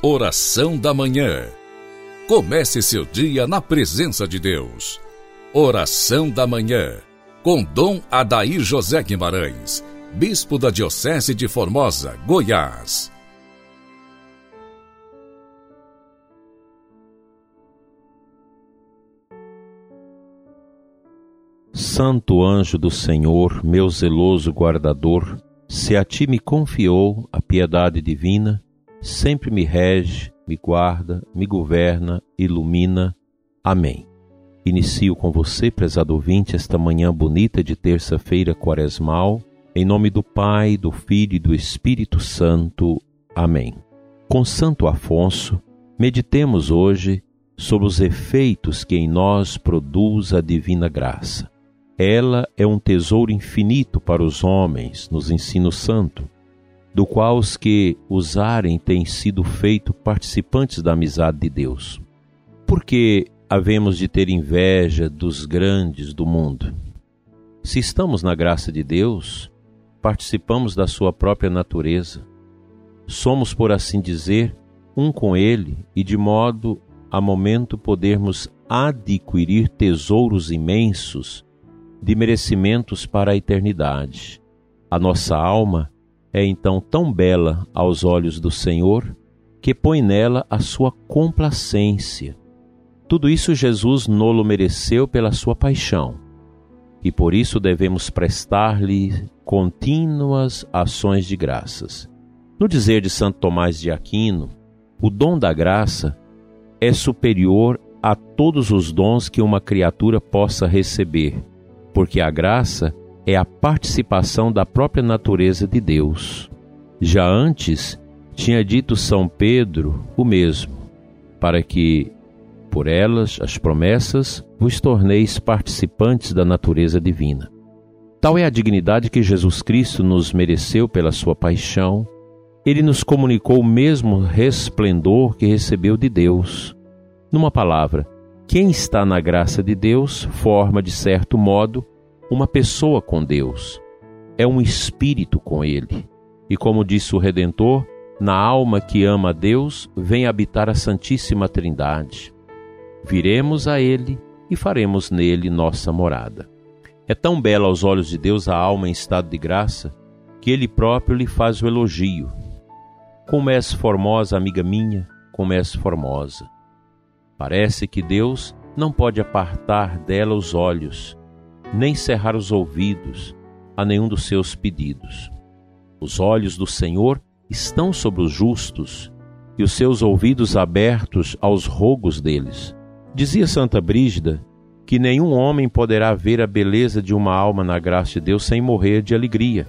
Oração da Manhã. Comece seu dia na presença de Deus. Oração da Manhã. Com Dom Adair José Guimarães, Bispo da Diocese de Formosa, Goiás. Santo anjo do Senhor, meu zeloso guardador, se a ti me confiou a piedade divina, sempre me rege, me guarda, me governa, ilumina. Amém. Inicio com você, prezado ouvinte, esta manhã bonita de terça-feira quaresmal, em nome do Pai, do Filho e do Espírito Santo. Amém. Com Santo Afonso, meditemos hoje sobre os efeitos que em nós produz a divina graça. Ela é um tesouro infinito para os homens, nos ensina o santo do qual os que usarem têm sido feito participantes da amizade de Deus. Por que havemos de ter inveja dos grandes do mundo? Se estamos na graça de Deus, participamos da sua própria natureza. Somos, por assim dizer, um com Ele e de modo a momento podermos adquirir tesouros imensos de merecimentos para a eternidade. A nossa alma é então tão bela aos olhos do Senhor que põe nela a sua complacência. Tudo isso Jesus nolo mereceu pela sua paixão, e por isso devemos prestar-lhe contínuas ações de graças. No dizer de Santo Tomás de Aquino, o dom da graça é superior a todos os dons que uma criatura possa receber, porque a graça é a participação da própria natureza de Deus. Já antes, tinha dito São Pedro o mesmo, para que, por elas, as promessas, vos torneis participantes da natureza divina. Tal é a dignidade que Jesus Cristo nos mereceu pela sua paixão. Ele nos comunicou o mesmo resplendor que recebeu de Deus. Numa palavra, quem está na graça de Deus forma, de certo modo, uma pessoa com Deus, é um espírito com Ele. E como disse o Redentor, na alma que ama a Deus vem habitar a Santíssima Trindade. Viremos a Ele e faremos nele nossa morada. É tão bela aos olhos de Deus a alma em estado de graça que Ele próprio lhe faz o elogio. Como és formosa, amiga minha, como és formosa. Parece que Deus não pode apartar dela os olhos nem cerrar os ouvidos a nenhum dos seus pedidos. Os olhos do Senhor estão sobre os justos e os seus ouvidos abertos aos rogos deles. Dizia Santa Brígida que nenhum homem poderá ver a beleza de uma alma na graça de Deus sem morrer de alegria.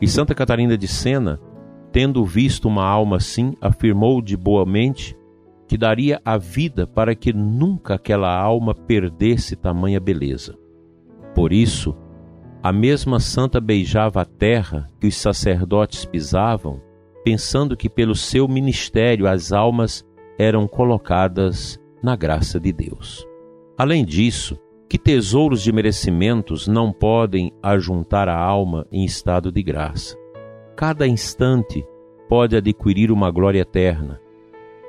E Santa Catarina de Sena, tendo visto uma alma assim, afirmou de boa mente que daria a vida para que nunca aquela alma perdesse tamanha beleza. Por isso, a mesma santa beijava a terra que os sacerdotes pisavam, pensando que pelo seu ministério as almas eram colocadas na graça de Deus. Além disso, que tesouros de merecimentos não podem ajuntar a alma em estado de graça? Cada instante pode adquirir uma glória eterna,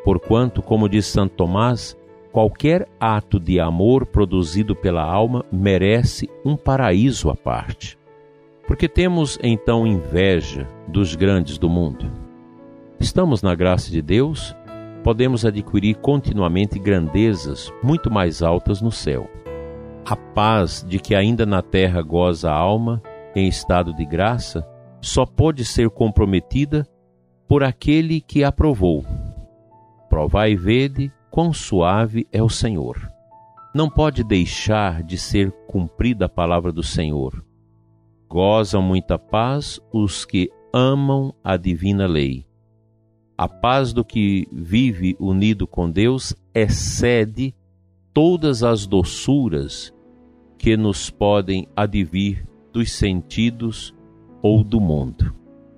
porquanto, como diz Santo Tomás, Qualquer ato de amor produzido pela alma merece um paraíso à parte. Porque temos então inveja dos grandes do mundo. Estamos na graça de Deus, podemos adquirir continuamente grandezas muito mais altas no céu. A paz de que ainda na terra goza a alma, em estado de graça, só pode ser comprometida por aquele que a provou. Provai e vede quão suave é o Senhor. Não pode deixar de ser cumprida a palavra do Senhor. Gozam muita paz os que amam a divina lei. A paz do que vive unido com Deus excede todas as doçuras que nos podem advir dos sentidos ou do mundo.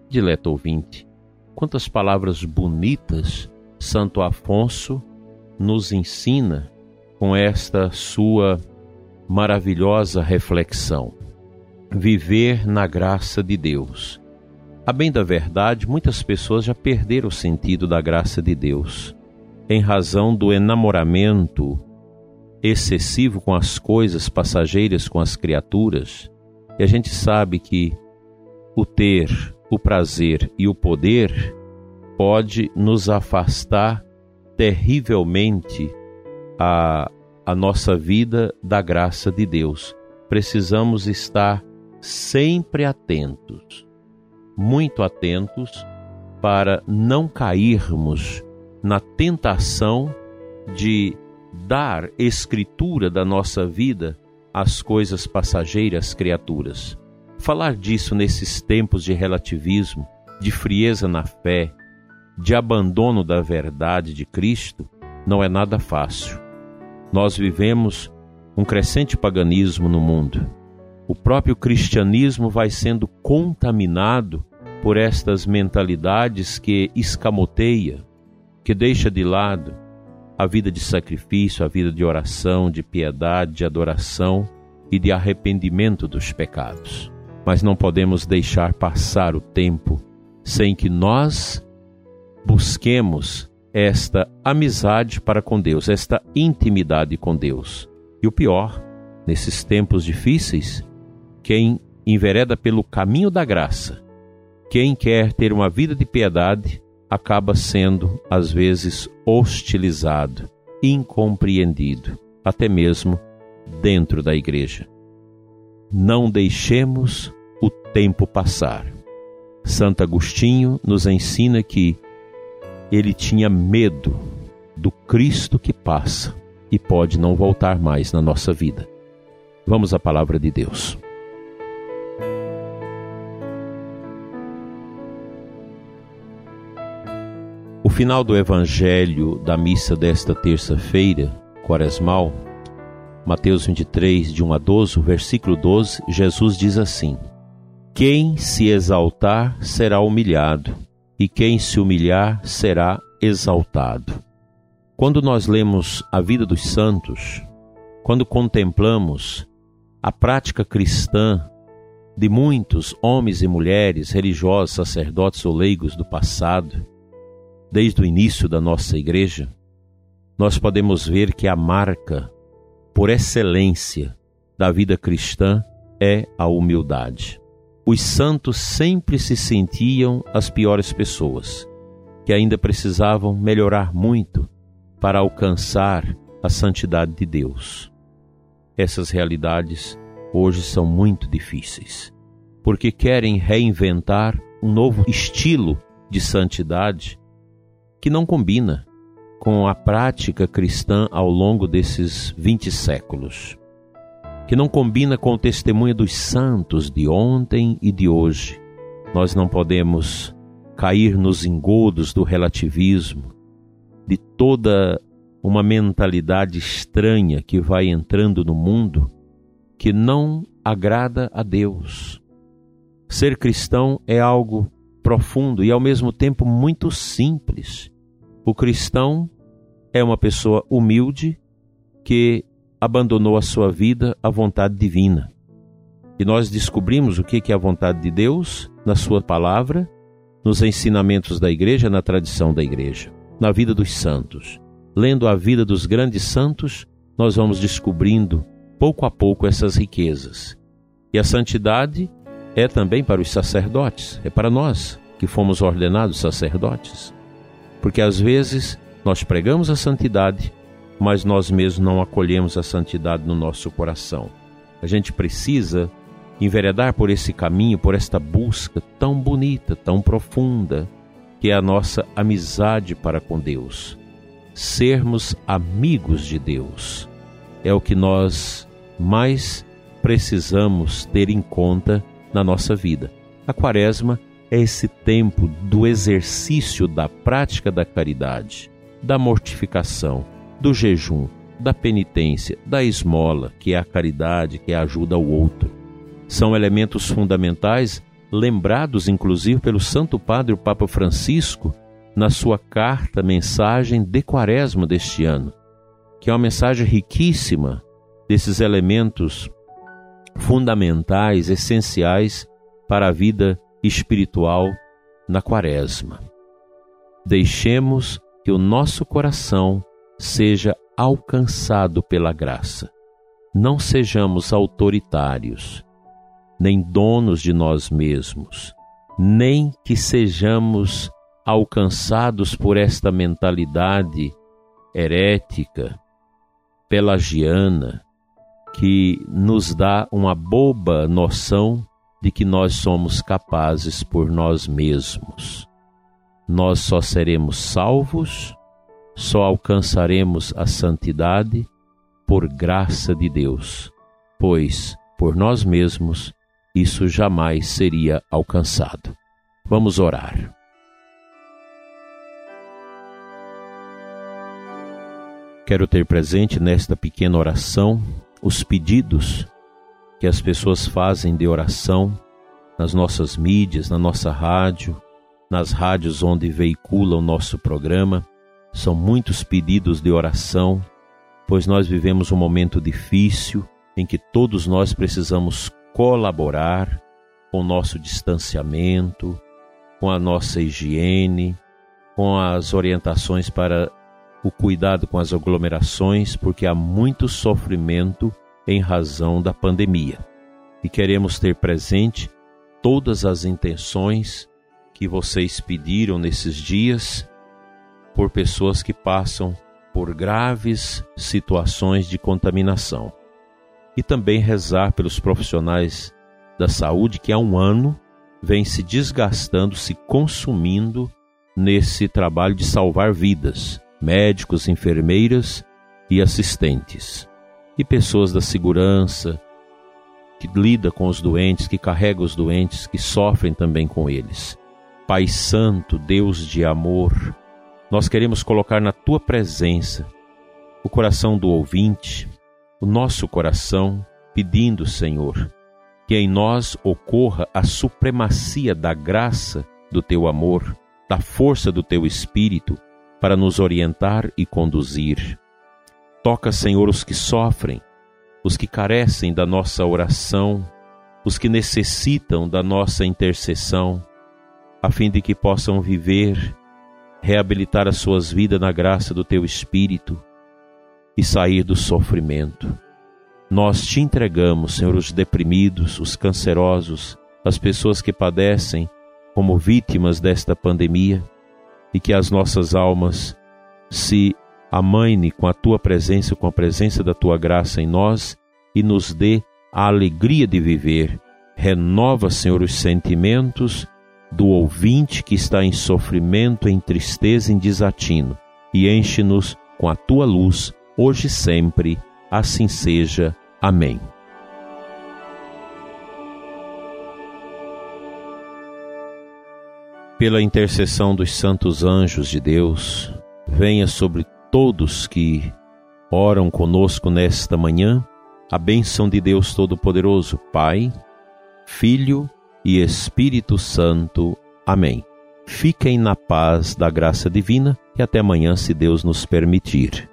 Dileto ouvinte, quantas palavras bonitas Santo Afonso nos ensina com esta sua maravilhosa reflexão. Viver na graça de Deus. A bem da verdade, muitas pessoas já perderam o sentido da graça de Deus, em razão do enamoramento excessivo com as coisas passageiras, com as criaturas. E a gente sabe que o ter, o prazer e o poder pode nos afastar terrivelmente a, a nossa vida da graça de Deus. Precisamos estar sempre atentos, muito atentos, para não cairmos na tentação de dar escritura da nossa vida às coisas passageiras criaturas. Falar disso nesses tempos de relativismo, de frieza na fé, de abandono da verdade de Cristo, não é nada fácil. Nós vivemos um crescente paganismo no mundo. O próprio cristianismo vai sendo contaminado por estas mentalidades que escamoteia, que deixa de lado a vida de sacrifício, a vida de oração, de piedade, de adoração e de arrependimento dos pecados mas não podemos deixar passar o tempo sem que nós busquemos esta amizade para com Deus, esta intimidade com Deus. E o pior, nesses tempos difíceis, quem envereda pelo caminho da graça, quem quer ter uma vida de piedade, acaba sendo, às vezes, hostilizado, incompreendido, até mesmo dentro da igreja não deixemos o tempo passar. Santo Agostinho nos ensina que ele tinha medo do Cristo que passa e pode não voltar mais na nossa vida. Vamos à palavra de Deus. O final do evangelho da missa desta terça-feira, quaresmal, Mateus 23, de 1 a 12, versículo 12, Jesus diz assim: Quem se exaltar será humilhado, e quem se humilhar será exaltado. Quando nós lemos a vida dos santos, quando contemplamos a prática cristã de muitos homens e mulheres, religiosos, sacerdotes ou leigos do passado, desde o início da nossa igreja, nós podemos ver que a marca por excelência da vida cristã é a humildade. Os santos sempre se sentiam as piores pessoas, que ainda precisavam melhorar muito para alcançar a santidade de Deus. Essas realidades hoje são muito difíceis, porque querem reinventar um novo estilo de santidade que não combina com a prática cristã ao longo desses 20 séculos, que não combina com o testemunho dos santos de ontem e de hoje. Nós não podemos cair nos engodos do relativismo, de toda uma mentalidade estranha que vai entrando no mundo que não agrada a Deus. Ser cristão é algo profundo e ao mesmo tempo muito simples. O cristão é uma pessoa humilde que abandonou a sua vida à vontade divina. E nós descobrimos o que é a vontade de Deus na Sua palavra, nos ensinamentos da igreja, na tradição da igreja, na vida dos santos. Lendo a vida dos grandes santos, nós vamos descobrindo pouco a pouco essas riquezas. E a santidade é também para os sacerdotes, é para nós que fomos ordenados sacerdotes. Porque às vezes nós pregamos a santidade, mas nós mesmos não acolhemos a santidade no nosso coração. A gente precisa enveredar por esse caminho, por esta busca tão bonita, tão profunda, que é a nossa amizade para com Deus. Sermos amigos de Deus é o que nós mais precisamos ter em conta na nossa vida. A Quaresma é esse tempo do exercício da prática da caridade da mortificação, do jejum, da penitência, da esmola, que é a caridade, que é a ajuda ao outro. São elementos fundamentais, lembrados inclusive pelo Santo Padre Papa Francisco na sua carta mensagem de Quaresma deste ano, que é uma mensagem riquíssima desses elementos fundamentais, essenciais para a vida espiritual na Quaresma. Deixemos que o nosso coração seja alcançado pela graça. Não sejamos autoritários, nem donos de nós mesmos, nem que sejamos alcançados por esta mentalidade herética, pelagiana, que nos dá uma boba noção de que nós somos capazes por nós mesmos. Nós só seremos salvos, só alcançaremos a santidade por graça de Deus, pois por nós mesmos isso jamais seria alcançado. Vamos orar. Quero ter presente nesta pequena oração os pedidos que as pessoas fazem de oração nas nossas mídias, na nossa rádio, nas rádios onde veicula o nosso programa. São muitos pedidos de oração, pois nós vivemos um momento difícil em que todos nós precisamos colaborar com o nosso distanciamento, com a nossa higiene, com as orientações para o cuidado com as aglomerações, porque há muito sofrimento em razão da pandemia. E queremos ter presente todas as intenções que vocês pediram nesses dias por pessoas que passam por graves situações de contaminação. E também rezar pelos profissionais da saúde que há um ano vêm se desgastando, se consumindo nesse trabalho de salvar vidas médicos, enfermeiras e assistentes, e pessoas da segurança que lida com os doentes, que carrega os doentes, que sofrem também com eles. Pai Santo, Deus de amor, nós queremos colocar na tua presença o coração do ouvinte, o nosso coração, pedindo, Senhor, que em nós ocorra a supremacia da graça do teu amor, da força do teu espírito para nos orientar e conduzir. Toca, Senhor, os que sofrem, os que carecem da nossa oração, os que necessitam da nossa intercessão, a fim de que possam viver, reabilitar as suas vidas na graça do Teu Espírito e sair do sofrimento. Nós te entregamos, Senhor, os deprimidos, os cancerosos, as pessoas que padecem como vítimas desta pandemia e que as nossas almas se amaine com a tua presença, com a presença da tua graça em nós e nos dê a alegria de viver. Renova, Senhor, os sentimentos do ouvinte que está em sofrimento, em tristeza, em desatino e enche-nos com a tua luz, hoje e sempre. Assim seja. Amém. pela intercessão dos santos anjos de Deus, venha sobre todos que oram conosco nesta manhã a bênção de Deus Todo-Poderoso, Pai, Filho e Espírito Santo. Amém. Fiquem na paz da graça divina e até amanhã, se Deus nos permitir.